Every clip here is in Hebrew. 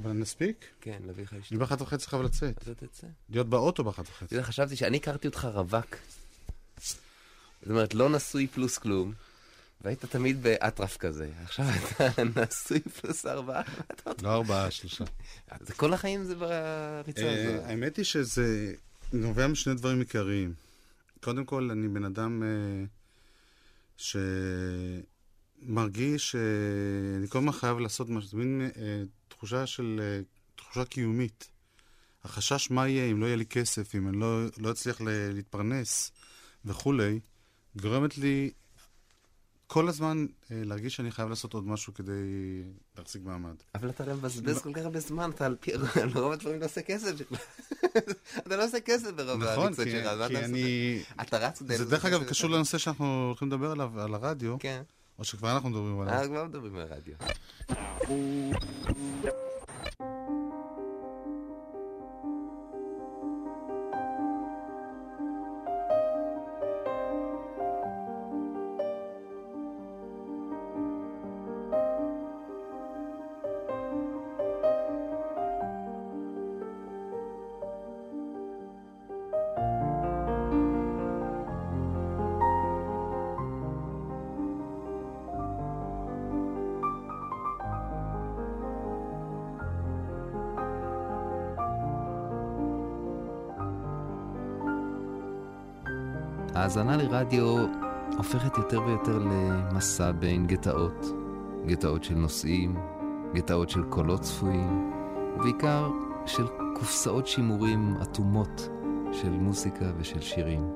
אבל נספיק? כן, להביא לך אני אשתו. באחת וחצי חייב לצאת. אתה תצא. להיות באוטו באחת אתה וחצי. יודע, חשבתי שאני הכרתי אותך רווק. זאת אומרת, לא נשוי פלוס כלום, והיית תמיד באטרף כזה. עכשיו אתה נשוי פלוס ארבעה. לא ארבעה, שלושה. זה כל החיים זה בריצה אה, הזאת. האמת היא שזה נובע משני דברים עיקריים. קודם כל, אני בן אדם אה, שמרגיש שאני כל הזמן חייב לעשות משהו, זה מין אה, תחושה של, אה, תחושה קיומית. החשש מה יהיה אם לא יהיה לי כסף, אם אני לא, לא אצליח ל- להתפרנס וכולי, גורמת לי כל הזמן אה, להרגיש שאני חייב לעשות עוד משהו כדי להחזיק מעמד. אבל אתה הרי מבזבז כל כך הרבה זמן, אתה על פי רוב הדברים לא עושה כסף. אתה לא עושה כסף ברוב נכון, כי, שלך, מה כי? אני... אתה רץ. זה דרך אגב קשור לנושא שאנחנו הולכים לדבר עליו, על הרדיו, כן, או שכבר אנחנו מדברים עליו. אנחנו כבר מדברים ברדיו. ההאזנה לרדיו הופכת יותר ויותר למסע בין גטאות. גטאות של נושאים, גטאות של קולות צפויים, ובעיקר של קופסאות שימורים אטומות של מוסיקה ושל שירים.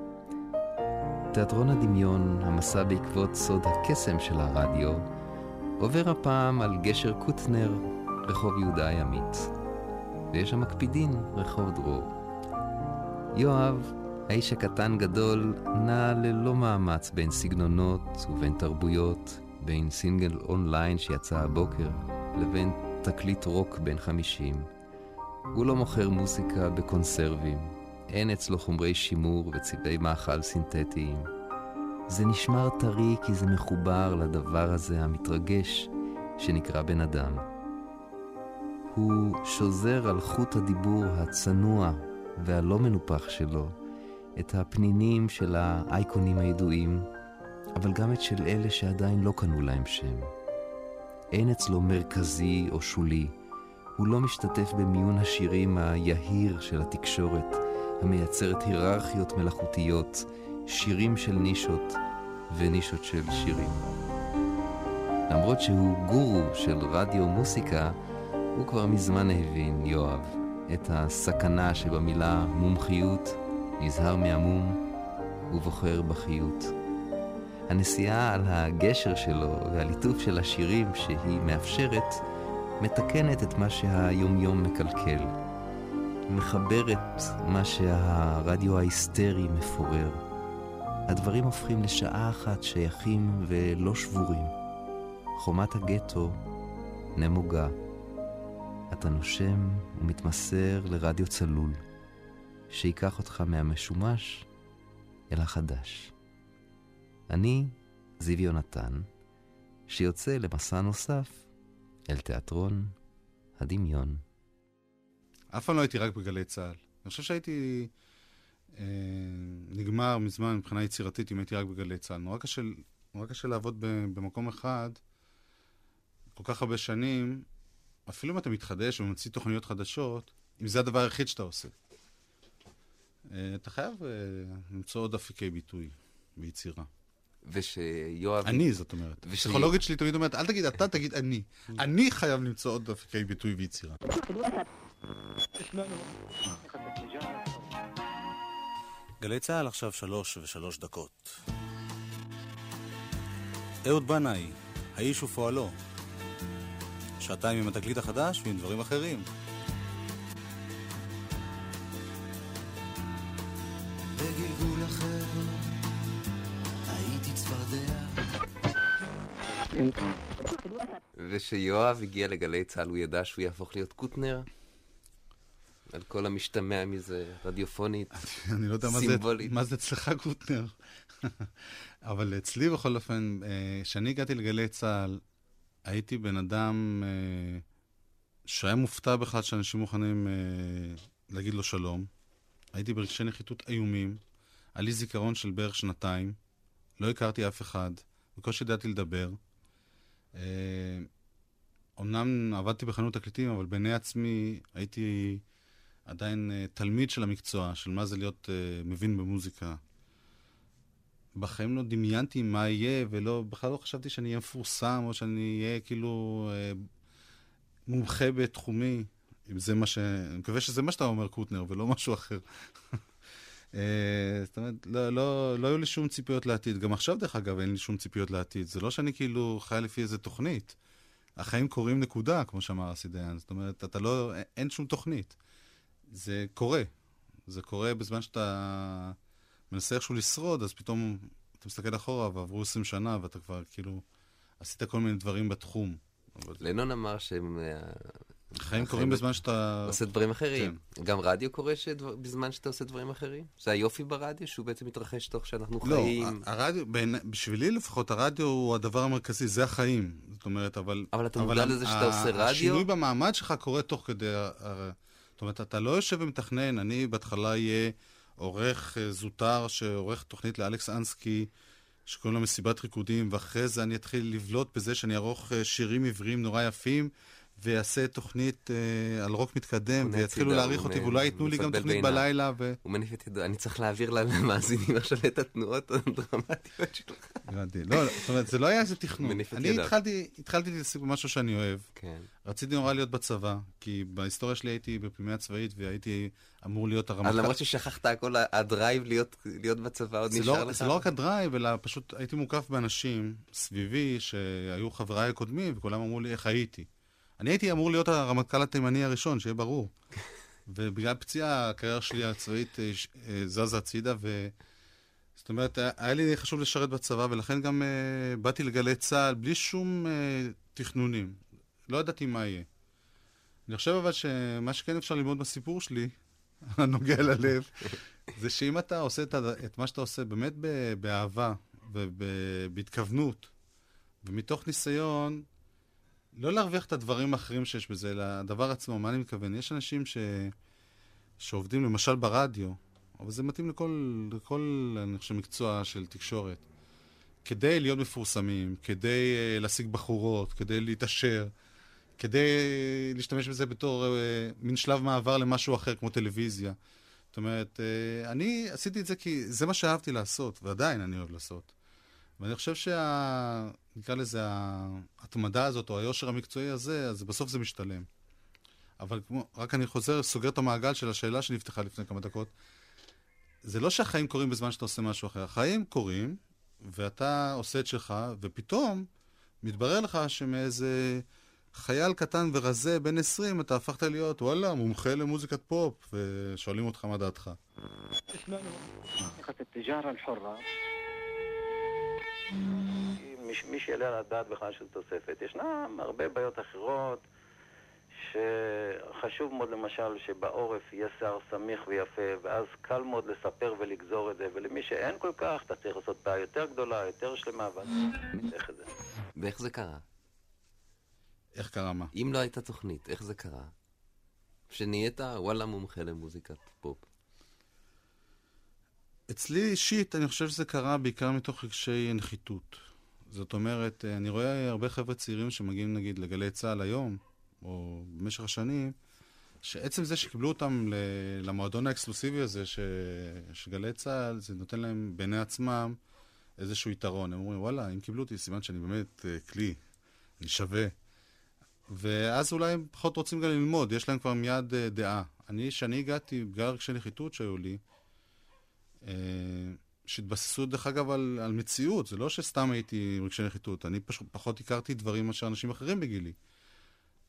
תיאטרון הדמיון, המסע בעקבות סוד הקסם של הרדיו, עובר הפעם על גשר קוטנר, רחוב יהודה הימית. ויש המקפידין, רחוב דרור. יואב, האיש הקטן גדול, נע ללא מאמץ בין סגנונות ובין תרבויות, בין סינגל אונליין שיצא הבוקר, לבין תקליט רוק בן חמישים. הוא לא מוכר מוזיקה בקונסרבים, אין אצלו חומרי שימור וצבעי מאכל סינתטיים. זה נשמר טרי כי זה מחובר לדבר הזה המתרגש שנקרא בן אדם. הוא שוזר על חוט הדיבור הצנוע והלא מנופח שלו את הפנינים של האייקונים הידועים, אבל גם את של אלה שעדיין לא קנו להם שם. אין אצלו מרכזי או שולי, הוא לא משתתף במיון השירים היהיר של התקשורת, המייצרת היררכיות מלאכותיות, שירים של נישות ונישות של שירים. למרות שהוא גורו של רדיו מוסיקה, הוא כבר מזמן הבין, יואב, את הסכנה שבמילה מומחיות, נזהר מהמום ובוחר בחיות. הנסיעה על הגשר שלו והליטוף של השירים שהיא מאפשרת, מתקנת את מה שהיומיום מקלקל. מחברת מה שהרדיו ההיסטרי מפורר. הדברים הופכים לשעה אחת שייכים ולא שבורים. חומת הגטו נמוגה. אתה נושם ומתמסר לרדיו צלול, שייקח אותך מהמשומש אל החדש. אני זיו יונתן, שיוצא למסע נוסף אל תיאטרון הדמיון. אף פעם לא הייתי רק בגלי צה"ל. אני חושב שהייתי אה, נגמר מזמן מבחינה יצירתית אם הייתי רק בגלי צה"ל. נורא קשה, נורא קשה לעבוד ב, במקום אחד כל כך הרבה שנים, אפילו אם אתה מתחדש וממציא תוכניות חדשות, אם זה הדבר היחיד שאתה עושה. אה, אתה חייב אה, למצוא עוד אפיקי ביטוי ויצירה. ושיואב... אני, זאת אומרת. הפסיכולוגית שלי תמיד אומרת, אל תגיד אתה, תגיד אני. אני חייב למצוא עוד אפיקי ביטוי ויצירה. גלי צה"ל עכשיו שלוש ושלוש דקות. אהוד בנאי, האיש ופועלו. שעתיים עם התקליט החדש ועם דברים אחרים. בגלגול אחר הייתי צפרדע ושיואב הגיע לגלי צה"ל, הוא ידע שהוא יהפוך להיות קוטנר? על כל המשתמע מזה, רדיופונית. אני לא יודע מה זה, סימבולית. מה זה אצלך קוטנר. אבל אצלי בכל אופן, אה, כשאני הגעתי לגלי צה"ל, הייתי בן אדם אה, שהיה מופתע בכלל שאנשים מוכנים אה, להגיד לו שלום. הייתי ברגשי נחיתות איומים, היה לי זיכרון של בערך שנתיים, לא הכרתי אף אחד, בקושי ידעתי לדבר. אה, אומנם עבדתי בחנות תקליטים, אבל בעיני עצמי הייתי עדיין אה, תלמיד של המקצוע, של מה זה להיות אה, מבין במוזיקה. בחיים לא דמיינתי מה יהיה, ובכלל לא חשבתי שאני אהיה מפורסם, או שאני אהיה כאילו אה, מומחה בתחומי. אם זה מה ש... אני מקווה שזה מה שאתה אומר, קוטנר, ולא משהו אחר. אה, זאת אומרת, לא, לא, לא היו לי שום ציפיות לעתיד. גם עכשיו, דרך אגב, אין לי שום ציפיות לעתיד. זה לא שאני כאילו חי לפי איזה תוכנית. החיים קורים נקודה, כמו שאמר אסי דיין. זאת אומרת, אתה לא... אין שום תוכנית. זה קורה. זה קורה בזמן שאתה מנסה איכשהו לשרוד, אז פתאום אתה מסתכל אחורה ועברו 20 שנה ואתה כבר כאילו עשית כל מיני דברים בתחום. לנון אמר שהם... החיים קורים בזמן שאתה... עושה דברים אחרים. גם רדיו קורה שדבר- בזמן שאתה עושה דברים אחרים? זה היופי ברדיו, שהוא בעצם מתרחש תוך שאנחנו לא, חיים. ה- הרדיו, בעיני- בשבילי לפחות, הרדיו הוא הדבר המרכזי, זה החיים. זאת אומרת, אבל... אבל אתה מודע לזה שאתה עושה רדיו? השינוי במעמד שלך קורה תוך כדי... זאת אומרת, אתה לא יושב ומתכנן, אני בהתחלה אהיה עורך אה, זוטר שעורך תוכנית לאלכס אנסקי, שקוראים לה מסיבת ריקודים, ואחרי זה אני אתחיל לבלוט בזה שאני אערוך אה, שירים עבריים נורא יפים. ויעשה תוכנית אה, על רוק מתקדם, ויתחילו להעריך אותי, ואולי ייתנו לי גם תוכנית בעיניו. בלילה, ו... הוא מניף את ידו, אני צריך להעביר למאזינים עכשיו את התנועות הדרמטיות שלך. הבנתי. לא, זאת אומרת, זה לא היה איזה תכנון. אני. התחלתי, התחלתי להתעסק במשהו שאני אוהב. כן. רציתי נורא להיות בצבא, כי בהיסטוריה שלי הייתי בפנימיה צבאית והייתי אמור להיות הרמטכ"ל. אז למרות ששכחת הכל, ה drive להיות להיות בצבא עוד נשאר לא, לך? זה לא רק ה drive, אלא פשוט הייתי מוקף באנשים סביבי שהיו חבריי הקודמים, וכולם אמרו לי איך הייתי. אני הייתי אמור להיות הרמטכ"ל התימני הראשון, שיהיה ברור. ובגלל פציעה, הקריירה שלי הצבאית אה, אה, זזה הצידה, ו... זאת אומרת, היה- היה לי חשוב לשרת בצבא, ולכן גם uh, באתי לגלי צה"ל בלי שום uh, תכנונים. לא ידעתי מה יהיה. אני חושב אבל שמה שכן אפשר ללמוד בסיפור שלי, הנוגע ללב, זה שאם אתה עושה את, את מה שאתה עושה באמת באהבה ובהתכוונות, ומתוך ניסיון, לא להרוויח את הדברים האחרים שיש בזה, אלא הדבר עצמו, מה אני מתכוון? יש אנשים ש... שעובדים למשל ברדיו, אבל זה מתאים לכל, לכל אני חושב, מקצוע של תקשורת. כדי להיות מפורסמים, כדי uh, להשיג בחורות, כדי להתעשר, כדי להשתמש בזה בתור uh, מין שלב מעבר למשהו אחר, כמו טלוויזיה. זאת אומרת, uh, אני עשיתי את זה כי זה מה שאהבתי לעשות, ועדיין אני אוהב לעשות. ואני חושב שה... נקרא לזה ההתמדה הזאת, או היושר המקצועי הזה, אז בסוף זה משתלם. אבל כמו, רק אני חוזר, סוגר את המעגל של השאלה שנפתחה לפני כמה דקות. זה לא שהחיים קורים בזמן שאתה עושה משהו אחר. החיים קורים, ואתה עושה את שלך, ופתאום מתברר לך שמאיזה חייל קטן ורזה בן 20, אתה הפכת להיות, וואלה, מומחה למוזיקת פופ, ושואלים אותך מה דעתך. מי שיעלה על הדעת בכלל של תוספת. ישנם הרבה בעיות אחרות שחשוב מאוד למשל שבעורף יהיה שיער סמיך ויפה ואז קל מאוד לספר ולגזור את זה ולמי שאין כל כך אתה צריך לעשות בעיה יותר גדולה, יותר שלמה ואז איך זה. ואיך זה קרה? איך קרה מה? אם לא הייתה תוכנית, איך זה קרה? שנהיית וואלה מומחה למוזיקת פופ. אצלי אישית, אני חושב שזה קרה בעיקר מתוך רגשי נחיתות. זאת אומרת, אה, אני רואה הרבה חבר'ה צעירים שמגיעים נגיד לגלי צה"ל היום, או במשך השנים, שעצם זה שקיבלו אותם למועדון האקסקלוסיבי הזה, ש... שגלי צה"ל, זה נותן להם בעיני עצמם איזשהו יתרון. הם אומרים, וואלה, אם קיבלו אותי, סימן שאני באמת אה, כלי, אני שווה. ואז אולי הם פחות רוצים גם ללמוד, יש להם כבר מיד אה, דעה. אני, כשאני הגעתי, בגלל רגשי נחיתות שהיו לי, שהתבססו דרך אגב על, על מציאות, זה לא שסתם הייתי עם רגשי נחיתות, אני פשוט פחות הכרתי דברים מאשר אנשים אחרים בגילי.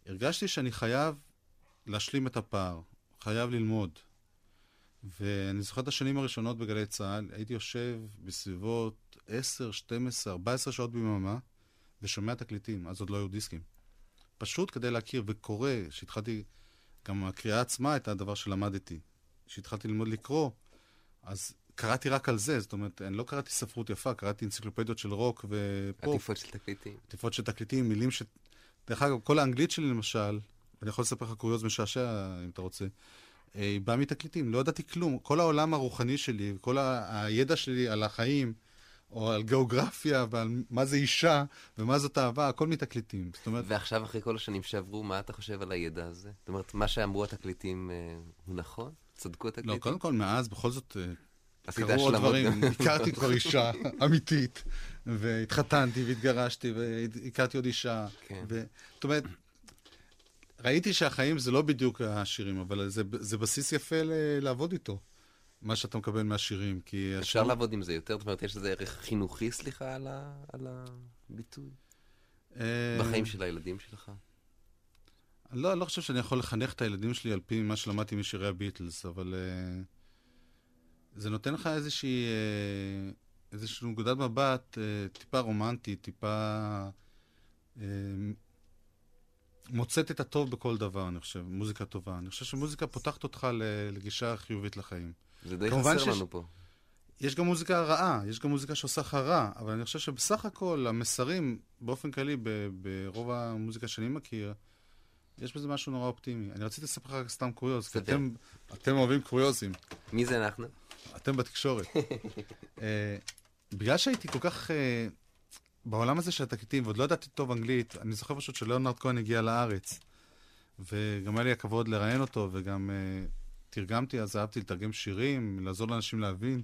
הרגשתי שאני חייב להשלים את הפער, חייב ללמוד. ואני זוכר את השנים הראשונות בגלי צה"ל, הייתי יושב בסביבות 10, 12, 14 שעות ביממה ושומע תקליטים, אז עוד לא היו דיסקים. פשוט כדי להכיר וקורא, שהתחלתי, גם הקריאה עצמה הייתה הדבר שלמדתי. כשהתחלתי ללמוד לקרוא, אז קראתי רק על זה, זאת אומרת, אני לא קראתי ספרות יפה, קראתי אנציקלופדיות של רוק ופופ, עטיפות של תקליטים. עטיפות של תקליטים, מילים ש... דרך אגב, כל האנגלית שלי למשל, ואני יכול לספר לך קוריוז משעשע, אם אתה רוצה. אה, היא באה מתקליטים, לא ידעתי כלום. כל העולם הרוחני שלי, כל ה- הידע שלי על החיים, או על גיאוגרפיה, ועל מה זה אישה, ומה זאת אהבה, הכל מתקליטים. זאת אומרת, ועכשיו, אחרי כל השנים שעברו, מה אתה חושב על הידע הזה? זאת אומרת, מה שאמרו התקליטים אה, הוא נכון? צדקו התקליטים? לא, קודם כל, מאז, בכל זאת, אה, קרו עוד דברים. הכרתי כבר אישה אמיתית, והתחתנתי והתגרשתי, והכרתי עוד אישה. כן. ו... זאת אומרת, ראיתי שהחיים זה לא בדיוק השירים, אבל זה, זה בסיס יפה ל- לעבוד איתו, מה שאתה מקבל מהשירים. כי אפשר השיר- לעבוד עם זה יותר? זאת אומרת, יש לזה ערך חינוכי, סליחה, על ה- על הביטוי? אה, בחיים של הילדים שלך? לא, אני לא חושב שאני יכול לחנך את הילדים שלי על פי מה שלמדתי משירי הביטלס, אבל uh, זה נותן לך איזושהי, uh, איזושהי נקודת מבט uh, טיפה רומנטית, טיפה uh, מוצאת את הטוב בכל דבר, אני חושב, מוזיקה טובה. אני חושב שמוזיקה פותחת אותך לגישה חיובית לחיים. זה די חסר שיש- לנו פה. יש גם מוזיקה רעה, יש גם מוזיקה שעושה לך רע, אבל אני חושב שבסך הכל המסרים, באופן כללי, ב- ברוב המוזיקה שאני מכיר, יש בזה משהו נורא אופטימי. אני רציתי לספר לך סתם קוריוז, כי. אתם, אתם אוהבים קוריוזים, מי זה אנחנו? אתם בתקשורת. אה, בגלל שהייתי כל כך אה, בעולם הזה של התקליטים, ועוד לא ידעתי טוב אנגלית, אני זוכר פשוט שלאונרד כהן הגיע לארץ, וגם היה לי הכבוד לראיין אותו, וגם אה, תרגמתי, אז אהבתי לתרגם שירים, לעזור לאנשים להבין,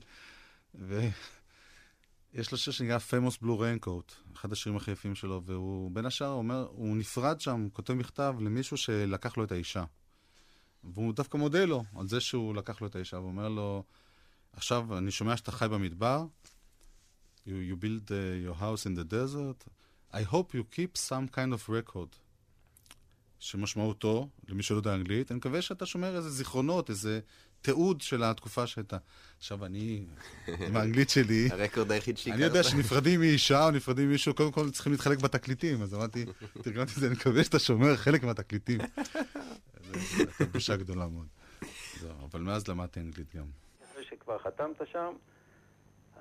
ויש לו שיר שנקרא Famous Blue Raincoat, אחד השירים הכי יפים שלו, והוא בין השאר אומר, הוא נפרד שם, כותב מכתב למישהו שלקח לו את האישה. והוא דווקא מודה לו על זה שהוא לקח לו את האישה, ואומר לו, עכשיו, אני שומע שאתה חי במדבר, you, you build uh, your house in the desert, I hope you keep some kind of record. שמשמעותו, למי שלא יודע אנגלית, אני מקווה שאתה שומר איזה זיכרונות, איזה תיעוד של התקופה שהייתה. עכשיו, אני, עם האנגלית שלי, הרקורד היחיד שהכרת? אני יודע שנפרדים מאישה או נפרדים ממישהו, קודם כל צריכים להתחלק בתקליטים, אז אמרתי, תרגמתי את זה, אני מקווה שאתה שומר חלק מהתקליטים. זו בושה גדולה מאוד. אבל מאז למדתי אנגלית גם. שכבר חתמת שם,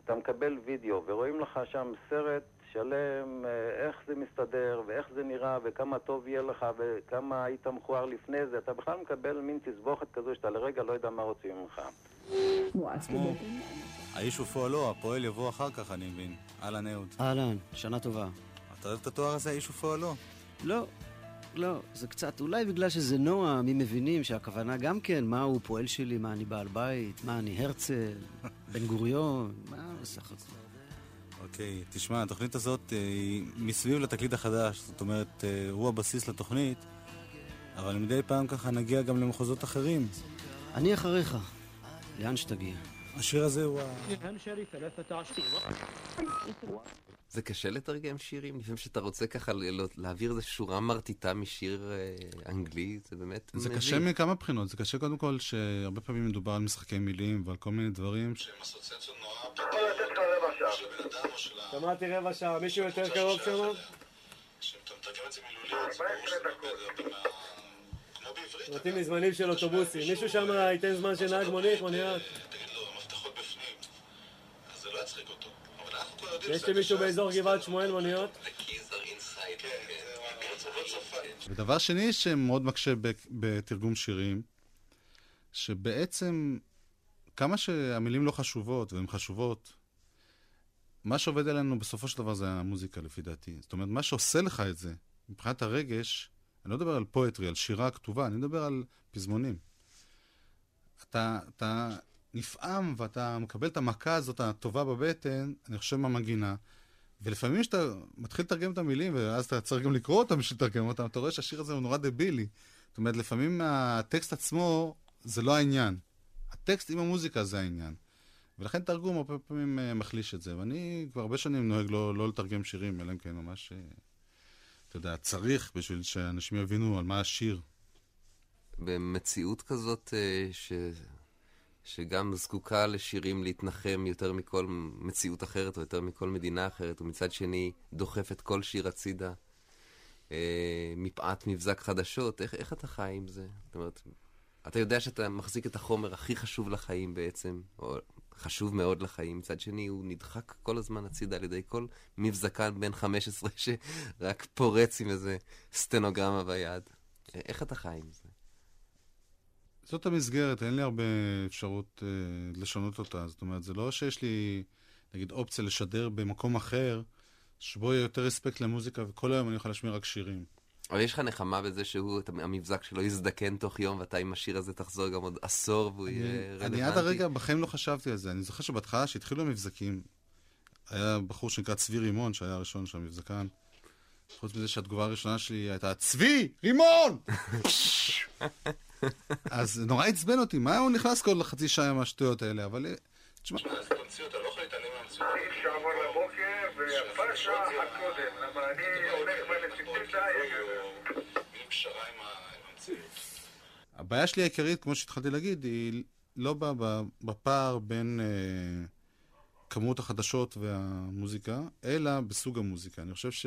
אתה מקבל וידאו, ורואים לך שם סרט שלם, אה, איך זה מסתדר, ואיך זה נראה, וכמה טוב יהיה לך, וכמה היית מכוער לפני זה. אתה בכלל מקבל מין תסבוכת כזו שאתה לרגע לא יודע מה רוצים ממך. האיש ופועלו, הפועל יבוא אחר כך, אני מבין. אהלן אהוד. אהלן, שנה טובה. אתה אוהב את התואר הזה, האיש ופועלו? לא, לא, זה קצת, אולי בגלל שזה נועם, אם מבינים שהכוונה גם כן, מה הוא פועל שלי, מה אני בעל בית, מה אני הרצל, בן גוריון, מה בסך הכל. אוקיי, תשמע, התוכנית הזאת אה, היא מסביב לתקליט החדש, זאת אומרת, אה, הוא הבסיס לתוכנית, אבל מדי פעם ככה נגיע גם למחוזות אחרים. אני אחריך, לאן שתגיע. השיר הזה הוא ה... זה קשה לתרגם שירים? לפעמים שאתה רוצה ככה לא- להעביר איזו שורה מרטיטה משיר אה, אנגלי, זה באמת זה מביך. קשה מכמה בחינות. זה קשה קודם כל שהרבה פעמים מדובר על משחקי מילים ועל כל מיני דברים שהם אסוציאציות נורא... שמעתי רבע שעה, מישהו יותר קרוב שם? כשאתה מתרגם את זה מילולית, זה ברור. כמו בעברית, נותנים לי זמנים של אוטובוסים. מישהו שם ייתן זמן של נהג מונית, מוניות? תגיד לו, המפתחות בפנים, אז זה לא יצחיק אותו. אבל אנחנו כבר יודעים יש לי מישהו באזור גבעת שמואל מוניות? ודבר שני שמאוד מקשה בתרגום שירים, שבעצם כמה שהמילים לא חשובות, והן חשובות, מה שעובד עלינו בסופו של דבר זה המוזיקה, לפי דעתי. זאת אומרת, מה שעושה לך את זה, מבחינת הרגש, אני לא מדבר על פואטרי, על שירה כתובה, אני מדבר על פזמונים. אתה, אתה נפעם ואתה מקבל את המכה הזאת הטובה בבטן, אני חושב מהמנגינה, ולפעמים כשאתה מתחיל לתרגם את המילים, ואז אתה צריך גם לקרוא אותם בשביל לתרגם אותם, אתה רואה שהשיר הזה הוא נורא דבילי. זאת אומרת, לפעמים הטקסט עצמו זה לא העניין. הטקסט עם המוזיקה זה העניין. ולכן תרגום הרבה פעמים אה, מחליש את זה. ואני כבר הרבה שנים נוהג לא, לא לתרגם שירים, אלא אם כן ממש, אה, אתה יודע, צריך בשביל שאנשים יבינו על מה השיר. במציאות כזאת אה, ש... שגם זקוקה לשירים להתנחם יותר מכל מציאות אחרת, או יותר מכל מדינה אחרת, ומצד שני דוחפת כל שיר הצידה, אה, מפאת מבזק חדשות, איך, איך אתה חי עם זה? זאת אומרת, אתה יודע שאתה מחזיק את החומר הכי חשוב לחיים בעצם, או חשוב מאוד לחיים, מצד שני הוא נדחק כל הזמן הצידה על ידי כל מבזקן בן 15 שרק פורץ עם איזה סטנוגרמה ביד. איך אתה חי עם זה? זאת המסגרת, אין לי הרבה אפשרות אה, לשנות אותה. זאת אומרת, זה לא שיש לי, נגיד, אופציה לשדר במקום אחר, שבו יהיה יותר אספקט למוזיקה, וכל היום אני יכול להשמיע רק שירים. אבל יש לך נחמה בזה שהוא, את המבזק שלו יזדקן תוך יום, ואתה עם השיר הזה תחזור גם עוד עשור, והוא יהיה רלוונטי. אני עד הרגע בחיים לא חשבתי על זה. אני זוכר שבהתחלה, שהתחילו המבזקים, היה בחור שנקרא צבי רימון, שהיה הראשון של המבזקן. חוץ מזה שהתגובה הראשונה שלי הייתה, צבי! רימון! אז זה נורא עצבן אותי, מה הוא נכנס כל חצי שעה עם השטויות האלה, אבל... תשמע, אי אפשר לעבור לבוקר, ויפה שעה אחת קודם, למה אני הולך בנסיבות הבעיה שלי העיקרית, כמו שהתחלתי להגיד, היא לא בפער בין אה, כמות החדשות והמוזיקה, אלא בסוג המוזיקה. אני חושב ש...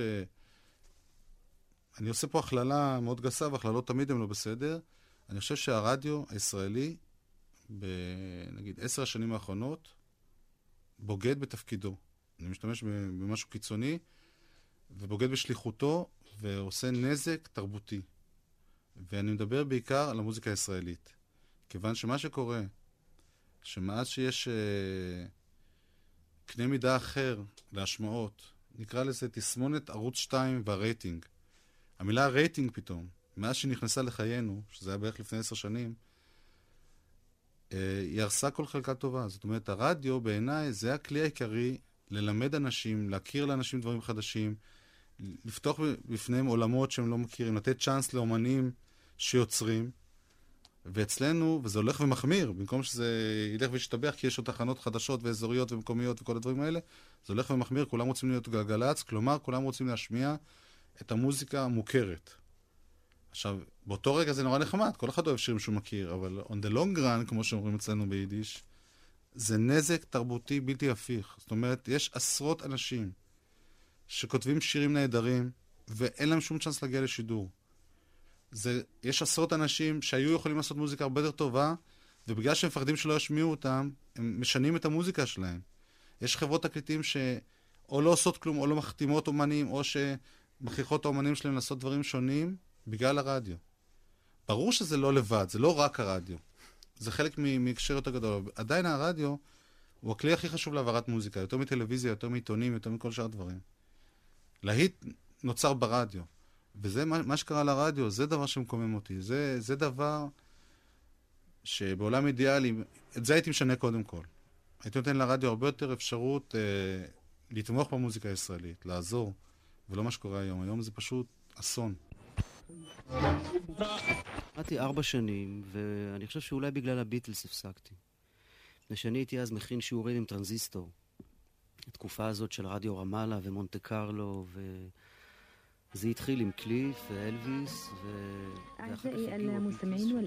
אני עושה פה הכללה מאוד גסה, והכללות תמיד הן לא בסדר. אני חושב שהרדיו הישראלי, בנגיד עשר השנים האחרונות, בוגד בתפקידו. אני משתמש במשהו קיצוני, ובוגד בשליחותו, ועושה נזק תרבותי. ואני מדבר בעיקר על המוזיקה הישראלית. כיוון שמה שקורה, שמאז שיש אה, קנה מידה אחר להשמעות, נקרא לזה תסמונת ערוץ 2 והרייטינג. המילה רייטינג פתאום, מאז שהיא נכנסה לחיינו, שזה היה בערך לפני עשר שנים, אה, היא הרסה כל חלקה טובה. זאת אומרת, הרדיו בעיניי זה הכלי העיקרי ללמד אנשים, להכיר לאנשים דברים חדשים, לפתוח בפניהם עולמות שהם לא מכירים, לתת צ'אנס לאומנים שיוצרים. ואצלנו, וזה הולך ומחמיר, במקום שזה ילך וישתבח, כי יש עוד תחנות חדשות ואזוריות ומקומיות וכל הדברים האלה, זה הולך ומחמיר, כולם רוצים להיות גלגלצ, כלומר, כולם רוצים להשמיע את המוזיקה המוכרת. עכשיו, באותו רגע זה נורא נחמד, כל אחד אוהב שירים שהוא מכיר, אבל on the long run, כמו שאומרים אצלנו ביידיש, זה נזק תרבותי בלתי הפיך. זאת אומרת, יש עשרות אנשים שכותבים שירים נהדרים, ואין להם שום צ'אנס להגיע לשידור. זה, יש עשרות אנשים שהיו יכולים לעשות מוזיקה הרבה יותר טובה, ובגלל שהם מפחדים שלא ישמיעו אותם, הם משנים את המוזיקה שלהם. יש חברות תקליטים שאו לא עושות כלום, או לא מחתימות אומנים, או שמכריחות האומנים שלהם לעשות דברים שונים בגלל הרדיו. ברור שזה לא לבד, זה לא רק הרדיו. זה חלק מהקשר יותר גדול. עדיין הרדיו הוא הכלי הכי חשוב להעברת מוזיקה, יותר מטלוויזיה, יותר מעיתונים, יותר מכל שאר הדברים. להיט נוצר ברדיו. וזה מה, מה שקרה לרדיו, זה דבר שמקומם אותי. זה, זה דבר שבעולם אידיאלי, את זה הייתי משנה קודם כל. הייתי נותן לרדיו הרבה יותר אפשרות אה, לתמוך במוזיקה הישראלית, לעזור, ולא מה שקורה היום. היום זה פשוט אסון. עבדתי ארבע שנים, ואני חושב שאולי בגלל הביטלס הפסקתי. מפני שאני הייתי אז מכין שיעורים עם טרנזיסטור. התקופה הזאת של רדיו רמאללה ומונטה קרלו, וזה התחיל עם קליף ואלוויס, ו... ואחר כך הגיעו... המוסמעים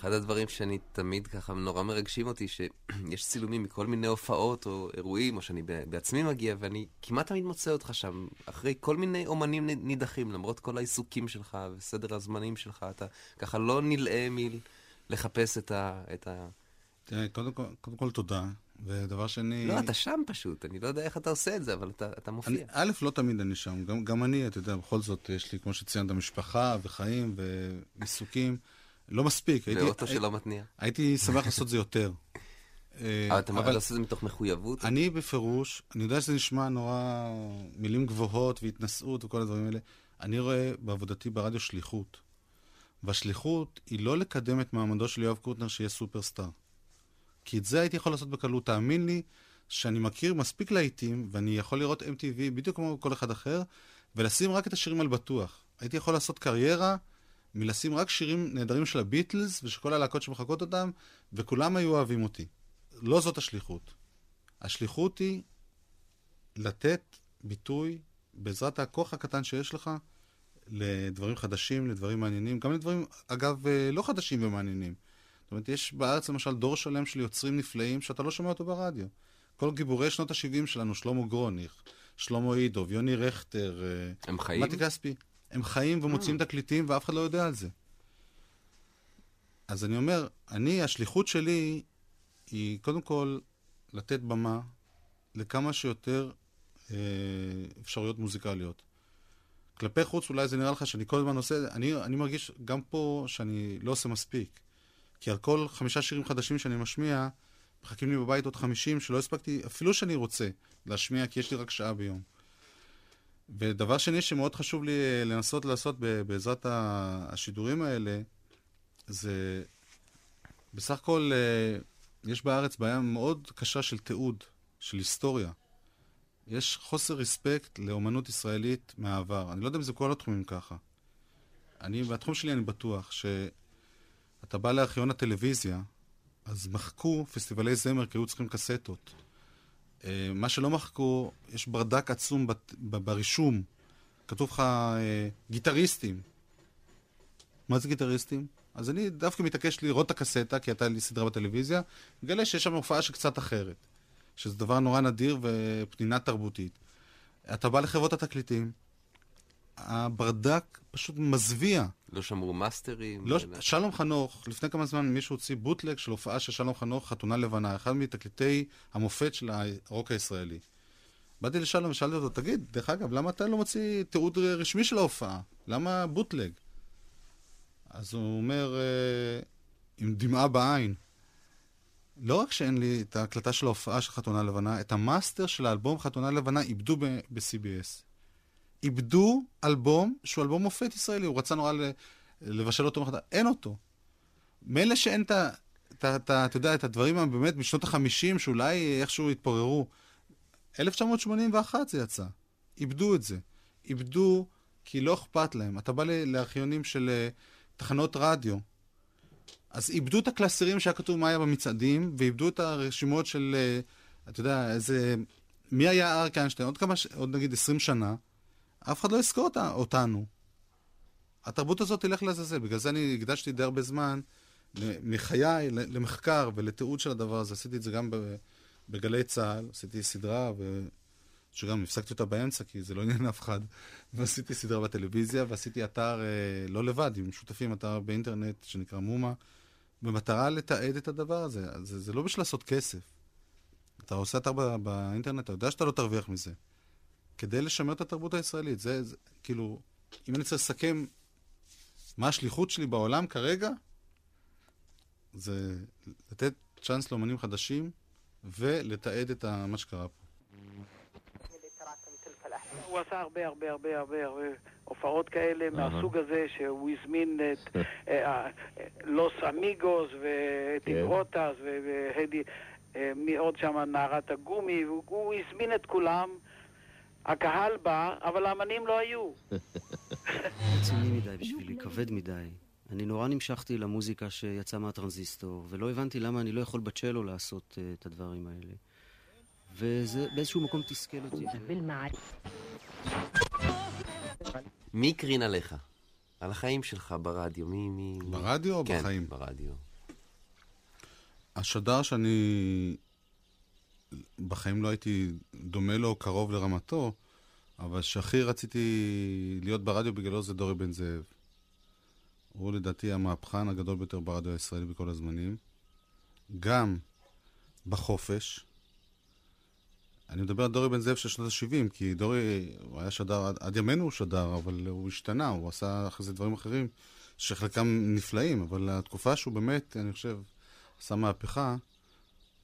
אחד הדברים שאני תמיד ככה נורא מרגשים אותי, שיש צילומים מכל מיני הופעות או אירועים, או שאני בעצמי מגיע, ואני כמעט תמיד מוצא אותך שם, אחרי כל מיני אומנים נידחים, למרות כל העיסוקים שלך וסדר הזמנים שלך, אתה ככה לא נלאה מלחפש את ה... את ה... תראה, קודם כל, קודם כל תודה, ודבר שני... לא, אתה שם פשוט, אני לא יודע איך אתה עושה את זה, אבל אתה, אתה אני, מופיע. א', לא תמיד אני שם, גם, גם אני, אתה יודע, בכל זאת, יש לי, כמו שציינת, משפחה וחיים ועיסוקים. לא מספיק. הייתי- ואוטו הי- שלא מתניע. הייתי שמח לעשות זה יותר. אה, אבל אתה אבל... עושה את זה מתוך מחויבות? אני בפירוש, אני יודע שזה נשמע נורא מילים גבוהות והתנשאות וכל הדברים האלה. אני רואה בעבודתי ברדיו שליחות. והשליחות היא לא לקדם את מעמדו של יואב קוטנר שיהיה סופרסטאר. כי את זה הייתי יכול לעשות בקלות. תאמין לי שאני מכיר מספיק להיטים, ואני יכול לראות MTV בדיוק כמו כל אחד אחר, ולשים רק את השירים על בטוח. הייתי יכול לעשות קריירה מלשים רק שירים נהדרים של הביטלס, ושל הלהקות שמחקות אותם, וכולם היו אוהבים אותי. לא זאת השליחות. השליחות היא לתת ביטוי בעזרת הכוח הקטן שיש לך לדברים חדשים, לדברים מעניינים, גם לדברים, אגב, אה, לא חדשים ומעניינים. זאת אומרת, יש בארץ למשל דור שלם של יוצרים נפלאים שאתה לא שומע אותו ברדיו. כל גיבורי שנות ה-70 שלנו, שלמה גרוניך, שלמה אידוב, יוני רכטר, אה, הם חיים? מתי כספי, הם חיים ומוציאים תקליטים ואף אחד לא יודע על זה. אז אני אומר, אני, השליחות שלי היא קודם כל לתת במה לכמה שיותר אה, אפשרויות מוזיקליות. כלפי חוץ אולי זה נראה לך שאני כל הזמן עושה, אני, אני מרגיש גם פה שאני לא עושה מספיק. כי על כל חמישה שירים חדשים שאני משמיע, מחכים לי בבית עוד חמישים שלא הספקתי, אפילו שאני רוצה להשמיע, כי יש לי רק שעה ביום. ודבר שני שמאוד חשוב לי אה, לנסות לעשות בעזרת השידורים האלה, זה בסך הכל אה, יש בארץ בעיה מאוד קשה של תיעוד, של היסטוריה. יש חוסר רספקט לאומנות ישראלית מהעבר. אני לא יודע אם זה כל התחומים ככה. אני, בתחום שלי אני בטוח שאתה בא לארכיון הטלוויזיה, אז מחקו פסטיבלי זמר כי היו צריכים קסטות. אה, מה שלא מחקו, יש ברדק עצום ברישום. כתוב לך אה, גיטריסטים. מה זה גיטריסטים? אז אני דווקא מתעקש לראות את הקסטה, כי הייתה לי סדרה בטלוויזיה, מגלה שיש שם הופעה שקצת אחרת. שזה דבר נורא נדיר ופנינה תרבותית. אתה בא לחברות התקליטים, הברדק פשוט מזוויע. לא שמרו מאסטרים? לא, אלא- שלום חנוך, לפני כמה זמן מישהו הוציא bootleg של הופעה של שלום חנוך, חתונה לבנה, אחד מתקליטי המופת של הרוק הישראלי. באתי לשלום ושאלתי אותו, תגיד, דרך אגב, למה אתה לא מוציא תיעוד רשמי של ההופעה? למה bootleg? אז הוא אומר, אה, עם דמעה בעין, לא רק שאין לי את ההקלטה של ההופעה של חתונה לבנה, את המאסטר של האלבום חתונה לבנה איבדו ב- ב-CBS. איבדו אלבום שהוא אלבום מופת ישראלי, הוא רצה נורא לבשל אותו מחדש, אין אותו. מילא שאין את ה... את ה- את ה- אתה יודע, את הדברים הבאמת משנות החמישים, שאולי איכשהו התפוררו. 1981 זה יצא. איבדו את זה. איבדו כי לא אכפת להם. אתה בא לארכיונים של אה, תחנות רדיו, אז איבדו את הקלסרים שהיה כתוב מה היה במצעדים, ואיבדו את הרשימות של, אה, אתה יודע, איזה... מי היה אריק איינשטיין? עוד כמה. עוד נגיד 20 שנה, אף אחד לא יזכור אותה, אותנו. התרבות הזאת תלך לעזאזל. בגלל זה אני הקדשתי די הרבה זמן מחיי למחקר ולתיעוד של הדבר הזה. עשיתי את זה גם בגלי צה"ל, עשיתי סדרה, ו... שגם הפסקתי אותה באמצע, כי זה לא עניין אף אחד. ועשיתי סדרה בטלוויזיה, ועשיתי אתר, אה, לא לבד, עם שותפים, אתר באינטרנט שנקרא מומה, במטרה לתעד את הדבר הזה. זה, זה לא בשביל לעשות כסף. אתה עושה אתר ב- באינטרנט, אתה יודע שאתה לא תרוויח מזה. כדי לשמר את התרבות הישראלית. זה, זה כאילו, אם אני צריך לסכם מה השליחות שלי בעולם כרגע, זה לתת צ'אנס לאמנים חדשים ולתעד את מה שקרה פה. הוא עשה הרבה הרבה הרבה הרבה הרבה הופעות כאלה מהסוג הזה שהוא הזמין את אה, אה, לוס אמיגוס ואת כן. איברוטס והדי, אה, מי עוד שם נערת הגומי, הוא- הוא הזמין את כולם, הקהל בא, אבל האמנים לא היו. רציני מדי בשבילי, כבד מדי. אני נורא נמשכתי למוזיקה שיצאה מהטרנזיסטור, ולא הבנתי למה אני לא יכול בצ'לו לעשות uh, את הדברים האלה. וזה באיזשהו מקום תסכל אותי. מי הקרין עליך? על החיים שלך ברדיו? מי... מי... ברדיו או כן, בחיים? ברדיו. השדר שאני בחיים לא הייתי דומה לו, קרוב לרמתו, אבל שהכי רציתי להיות ברדיו בגללו זה דורי בן זאב. הוא לדעתי המהפכן הגדול ביותר ברדיו הישראלי בכל הזמנים. גם בחופש. אני מדבר על דורי בן זאב של שנות ה-70, כי דורי, הוא היה שדר, עד, עד ימינו הוא שדר, אבל הוא השתנה, הוא עשה אחרי זה דברים אחרים, שחלקם נפלאים, אבל התקופה שהוא באמת, אני חושב, עשה מהפכה,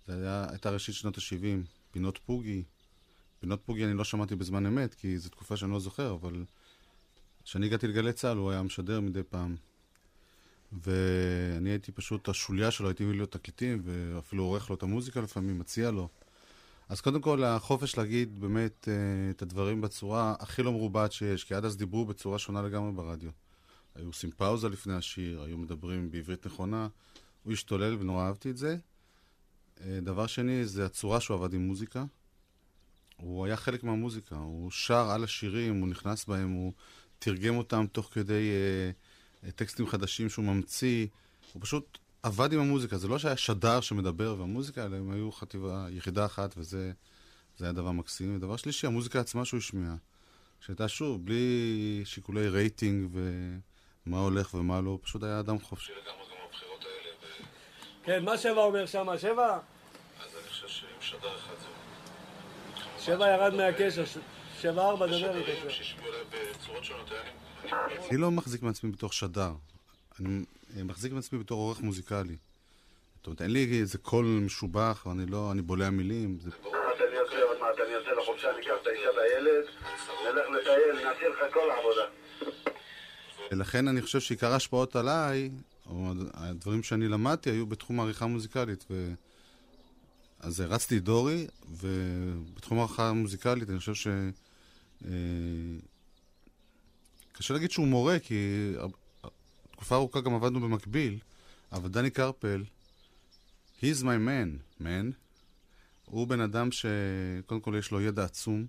זה היה, הייתה ראשית שנות ה-70, פינות פוגי. פינות פוגי אני לא שמעתי בזמן אמת, כי זו תקופה שאני לא זוכר, אבל כשאני הגעתי לגלי צה"ל הוא היה משדר מדי פעם. ואני הייתי פשוט השוליה שלו, הייתי מביא לו תקליטים, ואפילו עורך לו את המוזיקה לפעמים, מציע לו. אז קודם כל, החופש להגיד באמת אה, את הדברים בצורה הכי לא מרובעת שיש, כי עד אז דיברו בצורה שונה לגמרי ברדיו. היו עושים פאוזה לפני השיר, היו מדברים בעברית נכונה. הוא השתולל ונורא אהבתי את זה. אה, דבר שני, זה הצורה שהוא עבד עם מוזיקה. הוא היה חלק מהמוזיקה, הוא שר על השירים, הוא נכנס בהם, הוא תרגם אותם תוך כדי אה, אה, טקסטים חדשים שהוא ממציא. הוא פשוט עבד עם המוזיקה, זה לא שהיה שדר שמדבר והמוזיקה, אלא הם היו חטיבה, יחידה אחת, וזה זה היה דבר מקסים. ודבר שלישי, המוזיקה עצמה שהוא השמיע, שהייתה שוב, בלי שיקולי רייטינג ומה הולך ומה לא, פשוט היה אדם חופשי. כן, מה שבע אומר שם? שבע? אז אני חושב שעם שדר אחד זהו. שבע ירד מהקשר, שבע ארבע, דבר איתו. אני לא מחזיק מעצמי בתור שדר. אני אה, מחזיק מעצמי בתור עורך מוזיקלי. זאת אומרת, אין לי איזה קול משובח, ואני לא, אני בולע מילים. זה... עוד מעט אני יוצא, עוד מעט אני יוצא לחופשה, אני אקח את האישה והילד, נלך לטייל, נעשה לך כל העבודה. ולכן אני חושב שעיקר ההשפעות עליי, או הדברים שאני למדתי, היו בתחום העריכה מוזיקלית. ו... אז רצתי דורי, ובתחום העריכה המוזיקלית אני חושב ש... אה, קשה להגיד שהוא מורה, כי תקופה ארוכה גם עבדנו במקביל, אבל דני קרפל, he's my man, man. הוא בן אדם שקודם כל יש לו ידע עצום.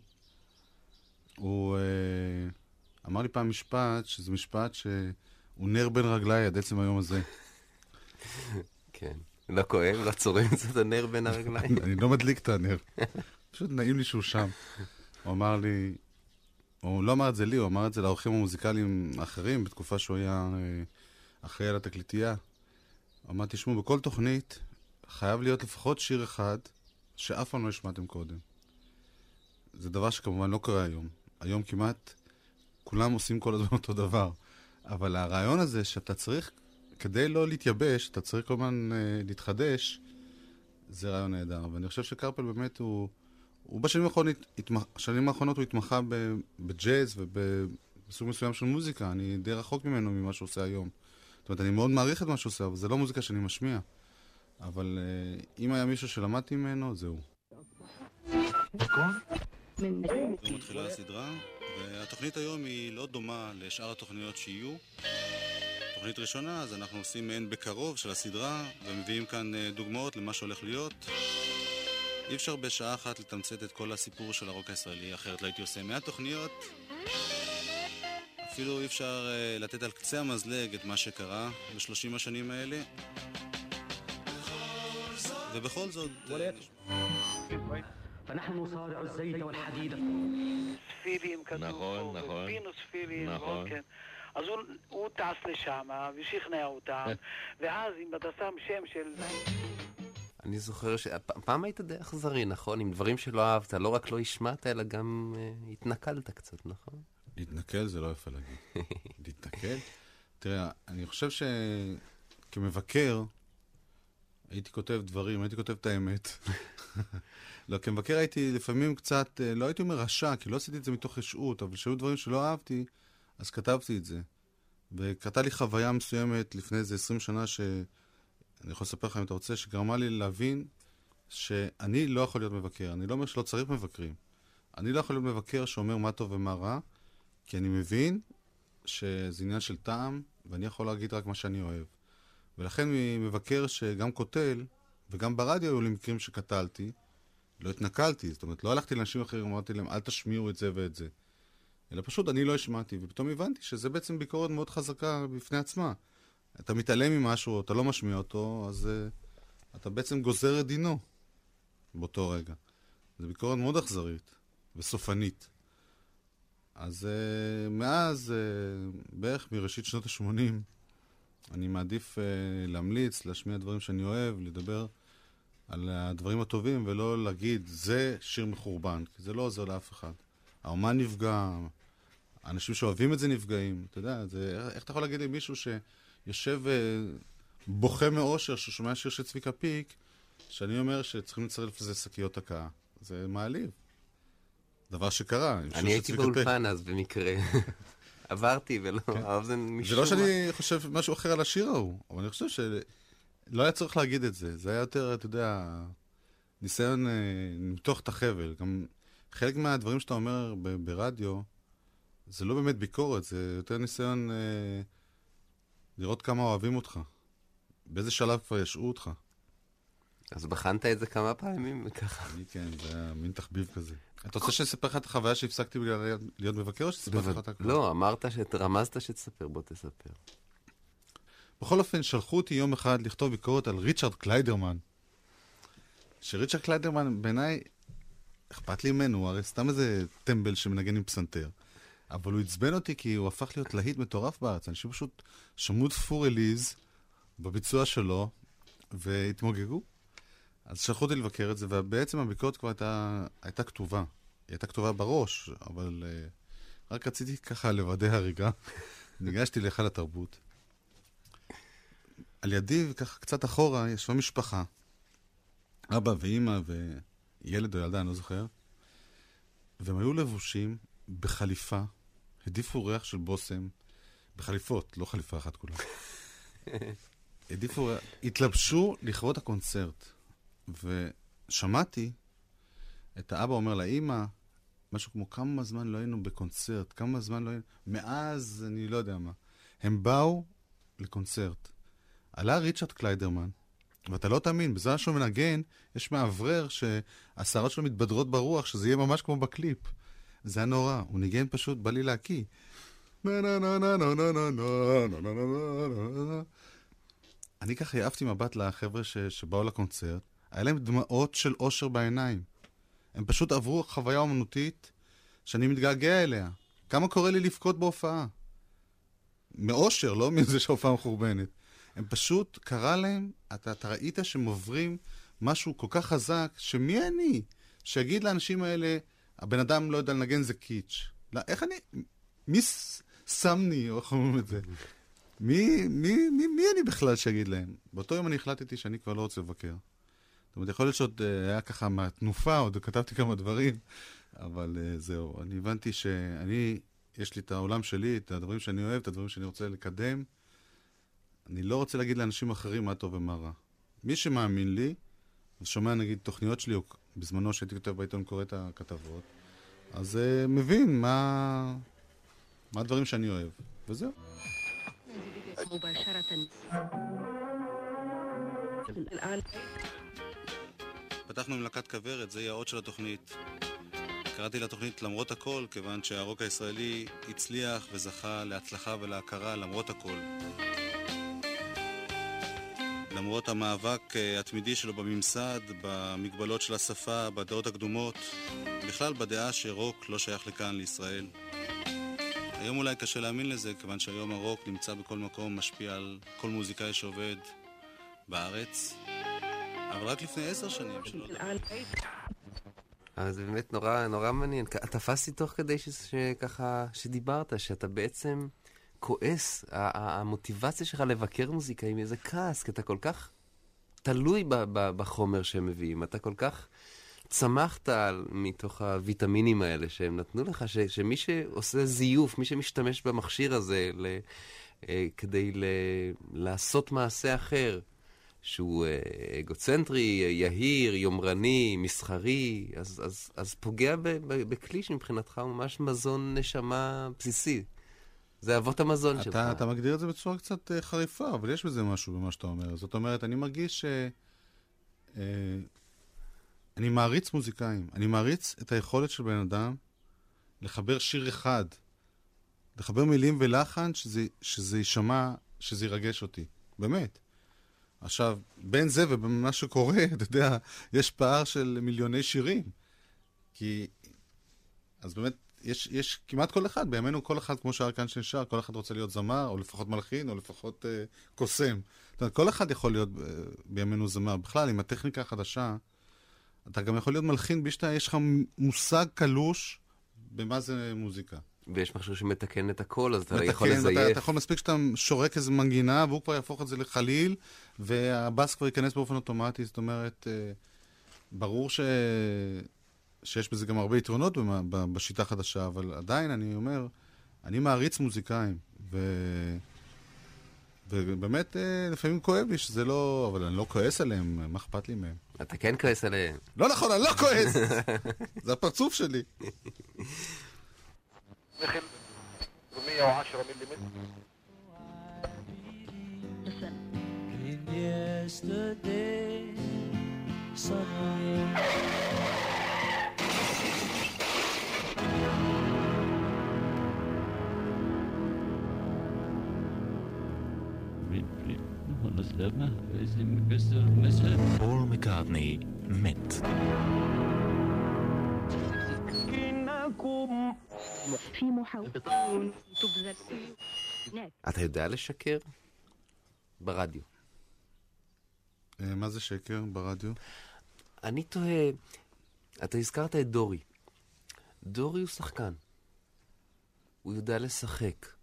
הוא אה, אמר לי פעם משפט, שזה משפט שהוא נר בין רגליי עד עצם היום הזה. כן. לא כואב, לא צורם קצת הנר בין הרגליים. אני לא מדליק את הנר. פשוט נעים לי שהוא שם. הוא אמר לי, הוא לא אמר את זה לי, הוא אמר את זה לאורחים המוזיקליים האחרים בתקופה שהוא היה אה, אחראי על התקליטייה. הוא אמר, תשמעו, בכל תוכנית חייב להיות לפחות שיר אחד שאף פעם לא השמעתם קודם. זה דבר שכמובן לא קורה היום. היום כמעט כולם עושים כל הזמן אותו דבר. אבל הרעיון הזה שאתה צריך, כדי לא להתייבש, אתה צריך כל הזמן אה, להתחדש, זה רעיון נהדר. ואני חושב שקרפל באמת הוא... הוא בשנים האחרונות, התמח... השנים האחרונות הוא התמחה ב... בג'אז ובסוג מסוים של מוזיקה. אני די רחוק ממנו ממה שהוא עושה היום. זאת אומרת, אני מאוד מעריך את מה שהוא עושה, אבל זה לא מוזיקה שאני משמיע. אבל uh, אם היה מישהו שלמדתי ממנו, זה הוא. היום מתחילה הסדרה, והתוכנית היום היא לא דומה לשאר התוכניות שיהיו. תוכנית ראשונה, אז אנחנו עושים מעין בקרוב של הסדרה, ומביאים כאן אה, דוגמאות למה שהולך להיות. אי אפשר בשעה אחת לתמצת את כל הסיפור של הרוק הישראלי, אחרת לא הייתי עושה 100 תוכניות. אפילו אי אפשר uh, לתת על קצה המזלג את מה שקרה בשלושים השנים האלה. ובכל זאת... Uh, فنحن نصارع الزيت والحديد פילים כתוב נכון, פה, נכון. ופינוס פילים, נכון. כן. אז הוא, הוא טס לשם ושכנע אותם, ואז אם אתה שם שם של... אני זוכר שפעם היית די אכזרי, נכון? עם דברים שלא אהבת, לא רק לא השמעת, אלא גם uh, התנכלת קצת, נכון? להתנכל זה לא יפה להגיד. להתנכל? תראה, אני חושב שכמבקר, הייתי כותב דברים, הייתי כותב את האמת. לא, כמבקר הייתי לפעמים קצת, אה, לא הייתי אומר רשע, כי לא עשיתי את זה מתוך רשעות, אבל כשהיו דברים שלא אהבתי, אז כתבתי את זה. וקרתה לי חוויה מסוימת לפני איזה 20 שנה, שאני יכול לספר לך אם אתה רוצה, שגרמה לי להבין שאני לא יכול להיות מבקר. אני לא אומר שלא צריך מבקרים. אני לא יכול להיות מבקר שאומר מה טוב ומה רע, כי אני מבין שזה עניין של טעם, ואני יכול להגיד רק מה שאני אוהב. ולכן ממבקר שגם קוטל, וגם ברדיו היו לי מקרים שקטלתי, לא התנכלתי, זאת אומרת, לא הלכתי לאנשים אחרים, אמרתי להם, אל תשמיעו את זה ואת זה. אלא פשוט אני לא השמעתי, ופתאום הבנתי שזה בעצם ביקורת מאוד חזקה בפני עצמה. אתה מתעלם ממשהו, אתה לא משמיע אותו, אז uh, אתה בעצם גוזר את דינו באותו רגע. זו ביקורת מאוד אכזרית וסופנית. אז uh, מאז, uh, בערך מראשית שנות ה-80, אני מעדיף uh, להמליץ, להשמיע דברים שאני אוהב, לדבר על הדברים הטובים, ולא להגיד, זה שיר מחורבן, כי זה לא עוזר לאף אחד. האומן נפגע, האנשים שאוהבים את זה נפגעים. אתה יודע, זה, איך אתה יכול להגיד למישהו שיושב uh, בוכה מאושר, ששומע שיר של צביקה פיק, שאני אומר שצריכים לצרף לזה שקיות הקאה. זה מעליב. דבר שקרה. אני הייתי. באולפן אז במקרה. עברתי ולא, כן. האוזן זה משום לא מה- שאני חושב משהו אחר על השיר ההוא, אבל אני חושב שלא היה צריך להגיד את זה. זה היה יותר, אתה יודע, ניסיון אה, למתוח את החבל. גם חלק מהדברים שאתה אומר ב- ברדיו, זה לא באמת ביקורת, זה יותר ניסיון אה, לראות כמה אוהבים אותך. באיזה שלב כבר ישעו אותך. אז בחנת את זה כמה פעמים ככה. אני כן, זה היה מין תחביב כזה. אתה רוצה שאני אספר לך את החוויה שהפסקתי בגלל להיות- מבקר, או שסיפרתי לך אותה כבר? לא, אמרת, רמזת שתספר, בוא תספר. בכל אופן, שלחו אותי יום אחד לכתוב ביקורת על ריצ'רד קליידרמן. שריצ'רד קליידרמן, בעיניי, אכפת לי ממנו, הרי סתם איזה טמבל שמנגן עם פסנתר. אבל הוא עצבן אותי כי הוא הפך להיות להיט מטורף בארץ. אנשים פשוט שמעו דפור אליז בביצוע שלו, והתמוגגו. אז שלחו אותי לבקר את זה, ובעצם הביקורת כבר הייתה, הייתה כתובה. הייתה כתובה בראש, אבל אה, רק רציתי ככה לוודא הריגה. ניגשתי להיכל התרבות. על ידי, ככה קצת אחורה, ישבה משפחה. אבא ואימא וילד או ילדה, אני לא זוכר. והם היו לבושים בחליפה, העדיפו ריח של בושם, בחליפות, לא חליפה אחת כולה. העדיפו, התלבשו לכבוד הקונצרט. ושמעתי את האבא אומר לאימא, משהו כמו כמה זמן לא היינו בקונצרט, כמה זמן לא היינו... מאז, אני לא יודע מה. הם באו לקונצרט. עלה ריצ'רד קליידרמן, ואתה לא תאמין, בזמן שהוא מנגן, יש מאוורר שהשערות שלו מתבדרות ברוח, שזה יהיה ממש כמו בקליפ. זה היה נורא, הוא ניגן פשוט, בא לי להקיא. אני ככה העפתי מבט לחבר'ה. שבאו לקונצרט, היה להם דמעות של אושר בעיניים. הם פשוט עברו חוויה אומנותית שאני מתגעגע אליה. כמה קורה לי לבכות בהופעה? מאושר, לא מזה שההופעה מחורבנת. הם פשוט, קרה להם, אתה, אתה ראית שהם עוברים משהו כל כך חזק, שמי אני? שיגיד לאנשים האלה, הבן אדם לא יודע לנגן זה קיץ'. לא, איך אני... מי שמני, או איך אומרים את זה? מי, מי, מי, מי אני בכלל שיגיד להם? באותו יום אני החלטתי שאני כבר לא רוצה לבקר. זאת אומרת, יכול להיות שעוד אה, היה ככה מהתנופה, עוד כתבתי כמה דברים, אבל uh, זהו, אני הבנתי שאני, יש לי את העולם שלי, את הדברים שאני אוהב, את הדברים שאני רוצה לקדם. אני לא רוצה להגיד לאנשים אחרים מה טוב ומה רע. מי שמאמין לי, ושומע נגיד תוכניות שלי, או בזמנו שהייתי כותב בעיתון, קורא את הכתבות, אז uh, מבין מה, מה הדברים שאני אוהב, וזהו. פתחנו עם להקת כוורת, זה יהיה האות של התוכנית. קראתי לתוכנית למרות הכל, כיוון שהרוק הישראלי הצליח וזכה להצלחה ולהכרה למרות הכל. למרות המאבק אה, התמידי שלו בממסד, במגבלות של השפה, בדעות הקדומות, בכלל בדעה שרוק לא שייך לכאן, לישראל. היום אולי קשה להאמין לזה, כיוון שהיום הרוק נמצא בכל מקום, משפיע על כל מוזיקאי שעובד בארץ. אבל רק לפני עשר שנים, שלא אז זה באמת נורא, נורא מעניין. תפסתי תוך כדי שככה, שדיברת, שאתה בעצם כועס, המוטיבציה שלך לבקר מוזיקה עם איזה כעס, כי אתה כל כך תלוי בחומר שהם מביאים, אתה כל כך צמחת מתוך הוויטמינים האלה שהם נתנו לך, ש, שמי שעושה זיוף, מי שמשתמש במכשיר הזה ל, אה, כדי ל, לעשות מעשה אחר, שהוא אה, אגוצנטרי, יהיר, יומרני, מסחרי, אז, אז, אז פוגע ב, ב, בכלי שמבחינתך הוא ממש מזון נשמה בסיסי. זה אבות המזון אתה, שלך. אתה מגדיר את זה בצורה קצת uh, חריפה, אבל יש בזה משהו במה שאתה אומר. זאת אומרת, אני מרגיש ש... Uh, אני מעריץ מוזיקאים. אני מעריץ את היכולת של בן אדם לחבר שיר אחד, לחבר מילים ולחן שזה, שזה יישמע, שזה ירגש אותי. באמת. עכשיו, בין זה ובין מה שקורה, אתה יודע, יש פער של מיליוני שירים. כי... אז באמת, יש, יש כמעט כל אחד, בימינו כל אחד, כמו שאר כאן שנשאר, כל אחד רוצה להיות זמר, או לפחות מלחין, או לפחות אה, קוסם. זאת אומרת, כל אחד יכול להיות אה, בימינו זמר. בכלל, עם הטכניקה החדשה, אתה גם יכול להיות מלחין בלי שאתה, יש לך מושג קלוש במה זה מוזיקה. ויש משהו שמתקן את הכל, אז אתה מתקן, יכול לזייף. אתה, אתה יכול מספיק שאתה שורק איזה מנגינה, והוא כבר יהפוך את זה לחליל, והבאס כבר ייכנס באופן אוטומטי. זאת אומרת, אה, ברור ש... שיש בזה גם הרבה יתרונות בשיטה החדשה, אבל עדיין אני אומר, אני מעריץ מוזיקאים, ו... ובאמת, אה, לפעמים כואב לי שזה לא... אבל אני לא כועס עליהם, מה אכפת לי מהם? אתה כן כועס עליהם. לא נכון, אני לא כועס! זה הפרצוף שלי. yesterday sunlight פול מקארטני מת. אתה יודע לשקר? ברדיו. אה, מה זה שקר ברדיו? אני תוהה, אתה הזכרת את דורי. דורי הוא שחקן. הוא יודע לשחק.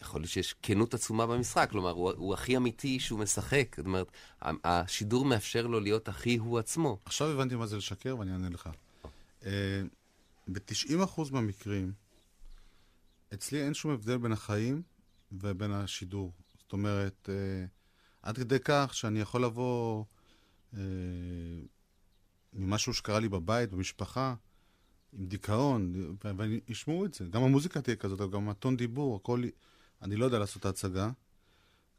יכול להיות שיש כנות עצומה במשחק, כלומר, הוא, הוא הכי אמיתי שהוא משחק. זאת אומרת, השידור מאפשר לו להיות הכי הוא עצמו. עכשיו הבנתי מה זה לשקר ואני אענה לך. אה, ב-90% מהמקרים, אצלי אין שום הבדל בין החיים ובין השידור. זאת אומרת, אה, עד כדי כך שאני יכול לבוא אה, ממשהו שקרה לי בבית, במשפחה, עם דיכאון, ואני ישמעו את זה. גם המוזיקה תהיה כזאת, גם הטון דיבור, הכל... אני לא יודע לעשות את ההצגה.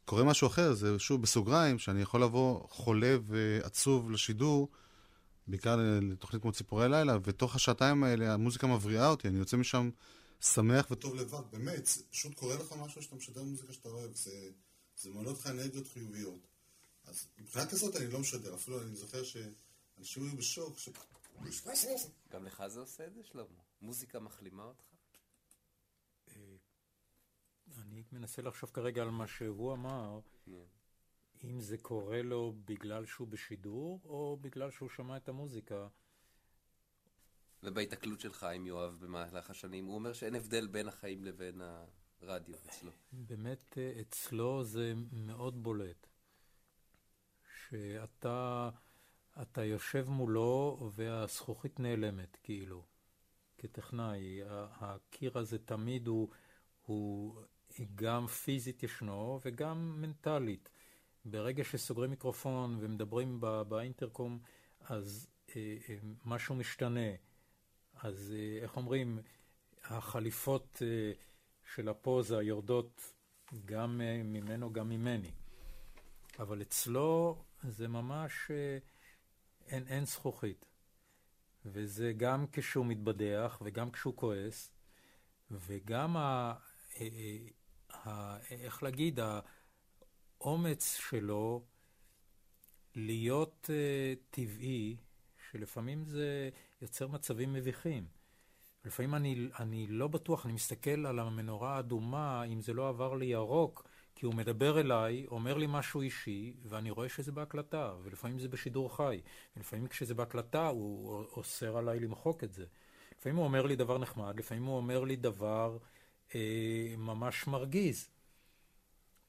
קורה משהו אחר, זה שוב בסוגריים, שאני יכול לבוא חולה ועצוב לשידור, בעיקר לתוכנית כמו ציפורי לילה, ותוך השעתיים האלה המוזיקה מבריאה אותי, אני יוצא משם שמח וטוב לבד. באמת, פשוט קורה לך משהו שאתה משדר מוזיקה שאתה אוהב, זה, זה מעלה אותך אנרגיות חיוביות. אז מבחינה כזאת אני לא משדר, אפילו אני זוכר שאנשים היו בשוק. ש... גם לך זה עושה את זה, שלמה? מוזיקה מחלימה אותך? אני מנסה לחשוב כרגע על מה שהוא אמר. אם זה קורה לו בגלל שהוא בשידור, או בגלל שהוא שמע את המוזיקה. ובהיתקלות שלך עם יואב במהלך השנים, הוא אומר שאין הבדל בין החיים לבין הרדיו אצלו. באמת, אצלו זה מאוד בולט. שאתה אתה יושב מולו והזכוכית נעלמת, כאילו, כטכנאי. הקיר הזה תמיד הוא, הוא גם פיזית ישנו וגם מנטלית. ברגע שסוגרים מיקרופון ומדברים באינטרקום, אז אה, אה, משהו משתנה. אז אה, איך אומרים, החליפות אה, של הפוזה יורדות גם אה, ממנו, גם ממני. אבל אצלו זה ממש אה, אין, אין זכוכית. וזה גם כשהוא מתבדח וגם כשהוא כועס, וגם ה... אה, אה, איך להגיד, האומץ שלו להיות uh, טבעי, שלפעמים זה יוצר מצבים מביכים. לפעמים אני, אני לא בטוח, אני מסתכל על המנורה האדומה, אם זה לא עבר לירוק, כי הוא מדבר אליי, אומר לי משהו אישי, ואני רואה שזה בהקלטה, ולפעמים זה בשידור חי, ולפעמים כשזה בהקלטה הוא אוסר עליי למחוק את זה. לפעמים הוא אומר לי דבר נחמד, לפעמים הוא אומר לי דבר אה, ממש מרגיז.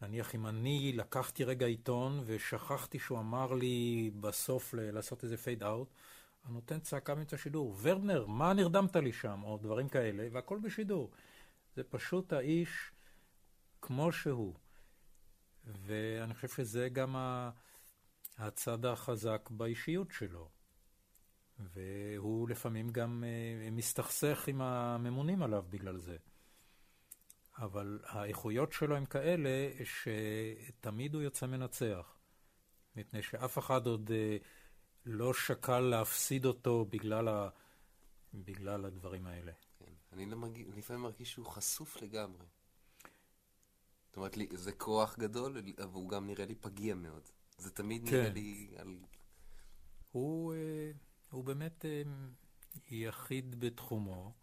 נניח אם אני לקחתי רגע עיתון ושכחתי שהוא אמר לי בסוף לעשות איזה פייד אאוט, אני נותן צעקה מאמצע השידור, ורנר, מה נרדמת לי שם? או דברים כאלה, והכל בשידור. זה פשוט האיש כמו שהוא. ואני חושב שזה גם הצד החזק באישיות שלו. והוא לפעמים גם אה, מסתכסך עם הממונים עליו בגלל זה. אבל האיכויות שלו הם כאלה שתמיד הוא יוצא מנצח. מפני שאף אחד עוד אה, לא שקל להפסיד אותו בגלל, ה... בגלל הדברים האלה. כן. אני לא מרגיש, לפעמים מרגיש שהוא חשוף לגמרי. זאת אומרת, לי, זה כוח גדול, אבל הוא גם נראה לי פגיע מאוד. זה תמיד כן. נראה לי על... הוא, אה, הוא באמת אה, יחיד בתחומו.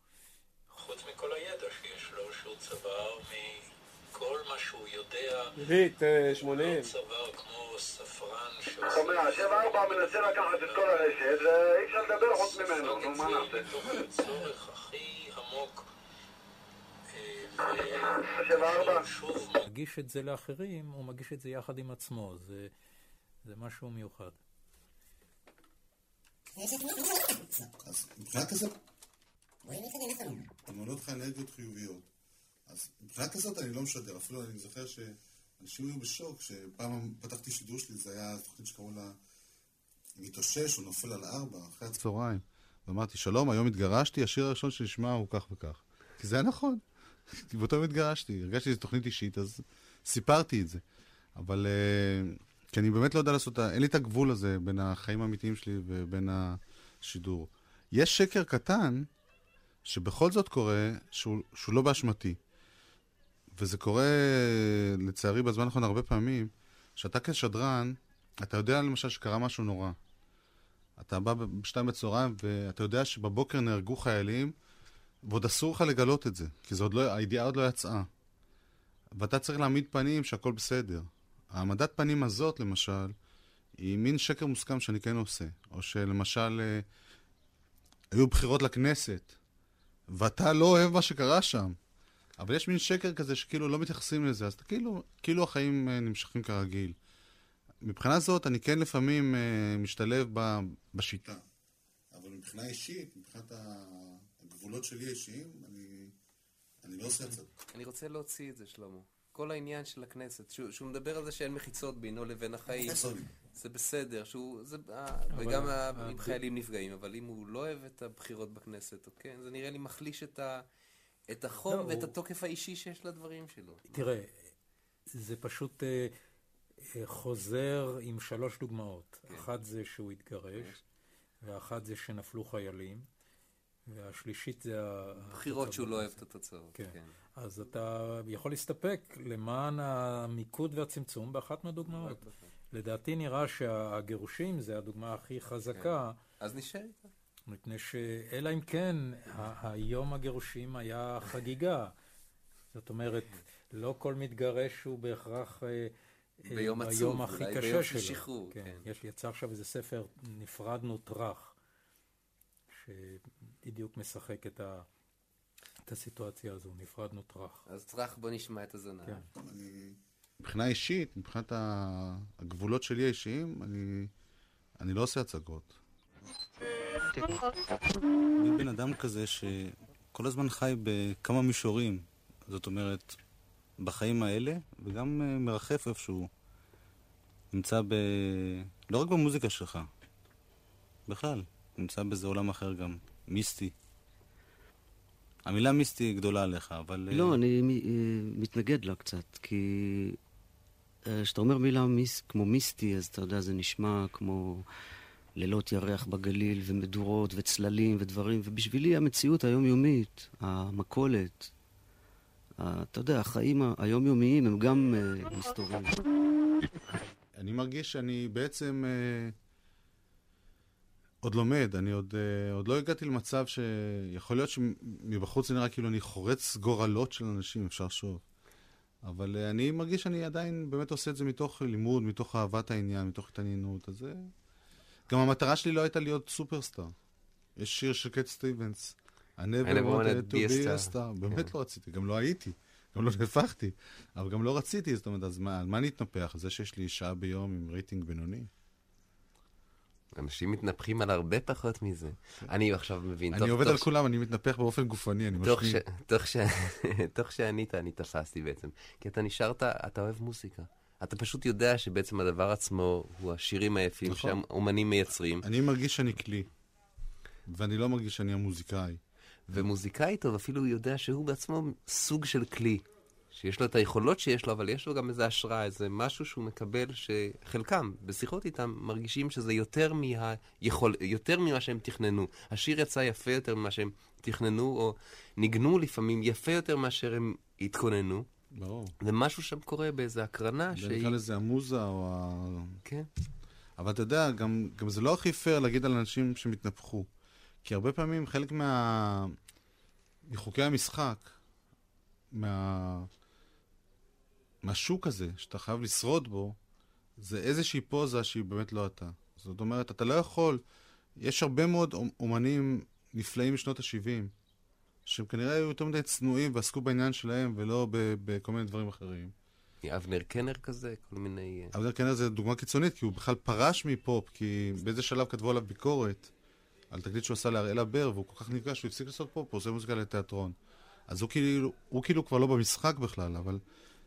חוץ מכל הידע שיש לו, שהוא צבר מכל מה שהוא יודע. עירית, שמונים. הוא צבר כמו ספרן שעושה... שומע, שבע ארבע מנסה לקחת את כל הרשת, ואי אפשר לדבר חוץ ממנו, נו, מה נעשה? הצורך הכי עמוק. שבע ארבע. מגיש את זה לאחרים, הוא מגיש את זה יחד עם עצמו, זה, זה משהו מיוחד. אז מבחינה כזאת, אני מעלה לך אנרגיות חיוביות. אז מבחינה כזאת אני לא משדר, אפילו אני זוכר שאנשים היו בשוק, שפעם פתחתי שידור שלי, זה היה תוכנית שקראו לה מתאושש או נופל על ארבע, אחרי הצהריים. ואמרתי, שלום, היום התגרשתי, השיר הראשון שנשמע הוא כך וכך. כי זה היה נכון. כי באותו יום התגרשתי, הרגשתי שזו תוכנית אישית, אז סיפרתי את זה. אבל... Uh, כי אני באמת לא יודע לעשות, אין לי את הגבול הזה בין החיים האמיתיים שלי ובין השידור. יש שקר קטן, שבכל זאת קורה, שהוא, שהוא לא באשמתי. וזה קורה, לצערי, בזמן האחרון הרבה פעמים, שאתה כשדרן, אתה יודע למשל שקרה משהו נורא. אתה בא בשתיים בצהריים, ואתה יודע שבבוקר נהרגו חיילים, ועוד אסור לך לגלות את זה, כי זה עוד לא, הידיעה עוד לא יצאה. ואתה צריך להעמיד פנים שהכל בסדר. העמדת פנים הזאת, למשל, היא מין שקר מוסכם שאני כן עושה. או שלמשל, אה, היו בחירות לכנסת, ואתה לא אוהב מה שקרה שם. אבל יש מין שקר כזה שכאילו לא מתייחסים לזה, אז אתה כאילו, כאילו החיים אה, נמשכים כרגיל. מבחינה זאת, אני כן לפעמים אה, משתלב ב, בשיטה. אבל מבחינה אישית, מבחינת הגבולות שלי האישיים, אני, אני לא עושה את זה. אני רוצה להוציא את זה, שלמה. כל העניין של הכנסת, שהוא, שהוא מדבר על זה שאין מחיצות בינו לבין החיים, זה בסדר, שהוא, זה, אה, וגם אם חיילים נפגעים, אבל אם הוא לא אוהב את הבחירות בכנסת, כן, זה נראה לי מחליש את, ה, את החום לא, ואת הוא... התוקף האישי שיש לדברים שלו. תראה, זה פשוט אה, אה, חוזר עם שלוש דוגמאות. כן. אחת זה שהוא התגרש, ואחת זה שנפלו חיילים. והשלישית זה... בחירות שהוא לא אוהב את התוצאות. כן. כן. אז אתה יכול להסתפק למען המיקוד והצמצום באחת מהדוגמאות. לדעתי נראה שהגירושים זה הדוגמה הכי חזקה. כן. אז נשאר איתה. מפני שאלא אם כן, היום הגירושים היה חגיגה. זאת אומרת, לא כל מתגרש הוא בהכרח אה, אה, ביום עצוב, הכי קשה ביום של שחרור. כן. כן. יש, יצא עכשיו איזה ספר, נפרדנו טראח, שבדיוק משחק את, ה, את הסיטואציה הזו, נפרדנו טראח. אז טראח, בוא נשמע את הזונה. כן. מבחינה אישית, מבחינת הגבולות שלי האישיים, אני, אני לא עושה הצגות. אני בן אדם כזה שכל הזמן חי בכמה מישורים. זאת אומרת, בחיים האלה, וגם אה, מרחף איפשהו. נמצא ב... לא רק במוזיקה שלך, בכלל. נמצא באיזה עולם אחר גם, מיסטי. המילה מיסטי היא גדולה עליך, אבל... לא, אני מתנגד לה קצת, כי כשאתה אומר מילה מיס, כמו מיסטי, אז אתה יודע, זה נשמע כמו לילות ירח בגליל, ומדורות, וצללים, ודברים, ובשבילי המציאות היומיומית, המכולת, אתה יודע, החיים היומיומיים הם גם uh, מסתוריים. אני מרגיש שאני בעצם uh, עוד לומד, אני uh, עוד לא הגעתי למצב שיכול להיות שמבחוץ זה נראה כאילו אני חורץ גורלות של אנשים, אפשר שוב. אבל אני מרגיש שאני עדיין באמת עושה את זה מתוך לימוד, מתוך אהבת העניין, מתוך התעניינות. אז גם המטרה שלי לא הייתה להיות סופרסטאר. יש שיר של קט סטיבנס, I never wanted to be a star. באמת לא רציתי, גם לא הייתי. גם לא נהפכתי, אבל גם לא רציתי, זאת אומרת, אז מה, על מה נתנפח? זה שיש לי שעה ביום עם רייטינג בינוני? אנשים מתנפחים על הרבה פחות מזה. אני עכשיו מבין. אני עובד על כולם, אני מתנפח באופן גופני, אני משמיע. תוך שענית, אני תפסתי בעצם. כי אתה נשארת, אתה אוהב מוזיקה. אתה פשוט יודע שבעצם הדבר עצמו הוא השירים היפים נכון. שהאומנים מייצרים. אני מרגיש שאני כלי, ואני לא מרגיש שאני המוזיקאי. ומוזיקאי טוב אפילו יודע שהוא בעצמו סוג של כלי. שיש לו את היכולות שיש לו, אבל יש לו גם איזה השראה, איזה משהו שהוא מקבל, שחלקם, בשיחות איתם, מרגישים שזה יותר, מהיכול, יותר ממה שהם תכננו. השיר יצא יפה יותר ממה שהם תכננו, או ניגנו לפעמים יפה יותר מאשר הם התכוננו. ברור. ומשהו שם קורה באיזה הקרנה שהיא... נקרא לזה המוזה או ה... כן. אבל אתה יודע, גם, גם זה לא הכי פייר להגיד על אנשים שהם התנפחו. כי הרבה פעמים חלק מה... מחוקי המשחק, מה... מהשוק הזה, שאתה חייב לשרוד בו, זה איזושהי פוזה שהיא באמת לא אתה. זאת אומרת, אתה לא יכול... יש הרבה מאוד אומנים נפלאים משנות ה-70, שהם כנראה היו יותר מדי צנועים ועסקו בעניין שלהם, ולא בכל מיני דברים אחרים. אבנר קנר כזה? כל מיני... אה, אבנר קנר זה דוגמה קיצונית, כי הוא בכלל פרש מפופ, כי באיזה שלב כתבו עליו ביקורת על תקליט שהוא עשה להראל אבר, והוא כל כך נפגע שהוא הפסיק לעשות פופ, הוא עושה מוזיקה לתיאטרון. אז הוא כאילו, הוא כאילו כבר לא במשחק בכלל, אבל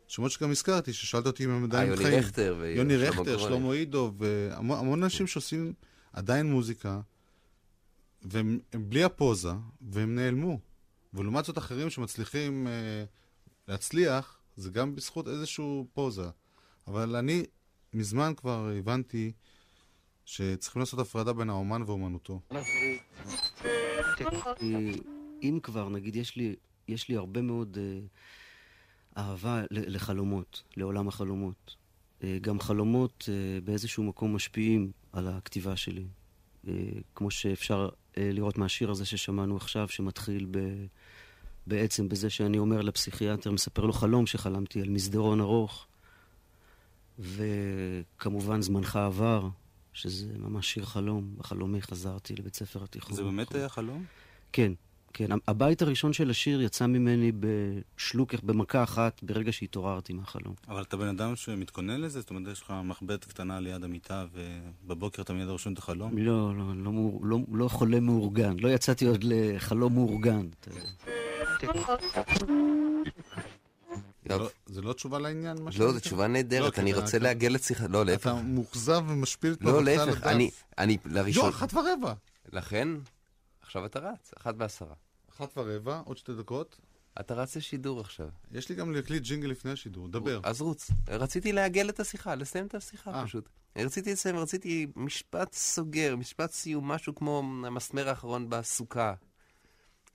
שמות שגם הזכרתי, ששאלת אותי אם הם עדיין חיים. יוני רכטר יוני רכטר, שלמה עידו, והמון אנשים שעושים עדיין מוזיקה, והם בלי הפוזה, והם נעלמו. ולעומת זאת אחרים שמצליחים אה, להצליח, זה גם בזכות איזשהו פוזה. אבל אני מזמן כבר הבנתי שצריכים לעשות הפרדה בין האומן ואומנותו. אם כבר, נגיד, יש לי, יש לי הרבה מאוד אה, אהבה לחלומות, לעולם החלומות. אה, גם חלומות אה, באיזשהו מקום משפיעים על הכתיבה שלי. אה, כמו שאפשר אה, לראות מהשיר הזה ששמענו עכשיו, שמתחיל ב... בעצם בזה שאני אומר לפסיכיאטר, מספר לו חלום שחלמתי על מסדרון ארוך, וכמובן זמנך עבר, שזה ממש שיר חלום. בחלומי חזרתי לבית ספר התיכון. זה באמת היה חלום? כן. כן, הבית הראשון של השיר יצא ממני בשלוק, במכה אחת, ברגע שהתעוררתי מהחלום. אבל אתה בן אדם שמתכונן לזה? זאת אומרת, יש לך מחבט קטנה ליד המיטה, ובבוקר אתה מיד רושם את החלום? לא, לא, לא, לא, לא, לא חולה מאורגן. לא יצאתי עוד לחלום מאורגן. לא, זה לא תשובה לעניין? לא, זו תשובה נהדרת, אני רוצה לעגל את שיחה, לא, להפך. אתה מאוכזב ומשפיל את לא, להפך, אני, לראשון... לא, אחת ורבע. לכן, עכשיו אתה רץ, אחת בעשרה. אחת ורבע, עוד שתי דקות. אתה רץ לשידור עכשיו. יש לי גם להקליט ג'ינגל לפני השידור, דבר. אז רוץ. רציתי לעגל את השיחה, לסיים את השיחה 아. פשוט. רציתי לסיים, רציתי משפט סוגר, משפט סיום, משהו כמו המסמר האחרון בסוכה.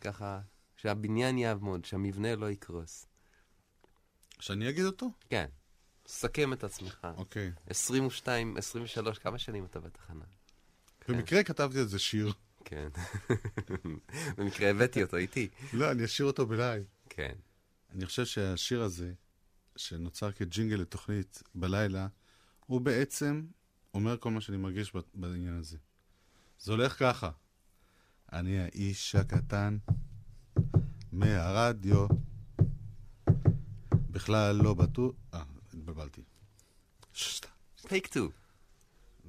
ככה, שהבניין יעמוד, שהמבנה לא יקרוס. שאני אגיד אותו? כן. סכם את עצמך. אוקיי. 22, 23, כמה שנים אתה בתחנה? במקרה כתבתי על זה שיר. כן. במקרה הבאתי אותו איתי. לא, אני אשאיר אותו בלייב. כן. אני חושב שהשיר הזה, שנוצר כג'ינגל לתוכנית בלילה, הוא בעצם אומר כל מה שאני מרגיש בעניין הזה. זה הולך ככה: אני האיש הקטן מהרדיו, בכלל לא בטוח... אה, התבלבלתי. טייק טו.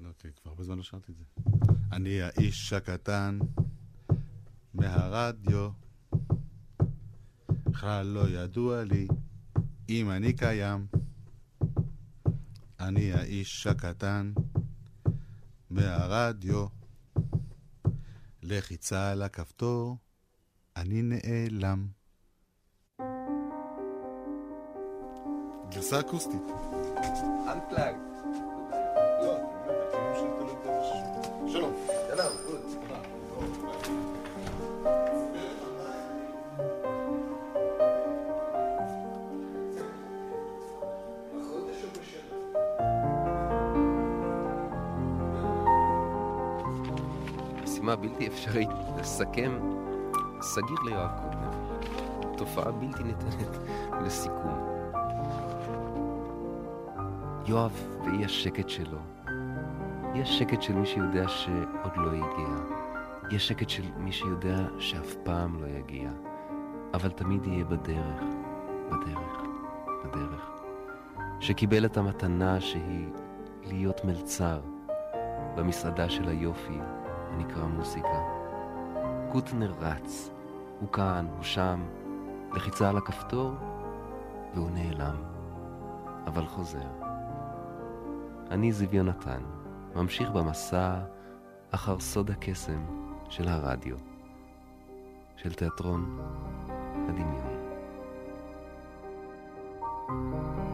לא, אוקיי, כבר הרבה זמן לא שרתי את זה. אני האיש הקטן מהרדיו, בכלל לא ידוע לי אם אני קיים. אני האיש הקטן מהרדיו, לחיצה על הכפתור, אני נעלם. גרסה אקוסטית. Unplugged. משימה בלתי אפשרית לסכם סגיר ליואב קוטנר. תופעה בלתי ניתנת לסיכום. יואב ואי השקט שלו. אי השקט של מי שיודע שעוד לא הגיע. אי השקט של מי שיודע שאף פעם לא יגיע. אבל תמיד יהיה בדרך, בדרך, בדרך. שקיבל את המתנה שהיא להיות מלצר במסעדה של היופי הנקרא מוסיקה. קוטנר רץ, הוא כאן, הוא שם, לחיצה על הכפתור, והוא נעלם, אבל חוזר. אני זיו יונתן, ממשיך במסע אחר סוד הקסם של הרדיו, של תיאטרון הדמיון. thank you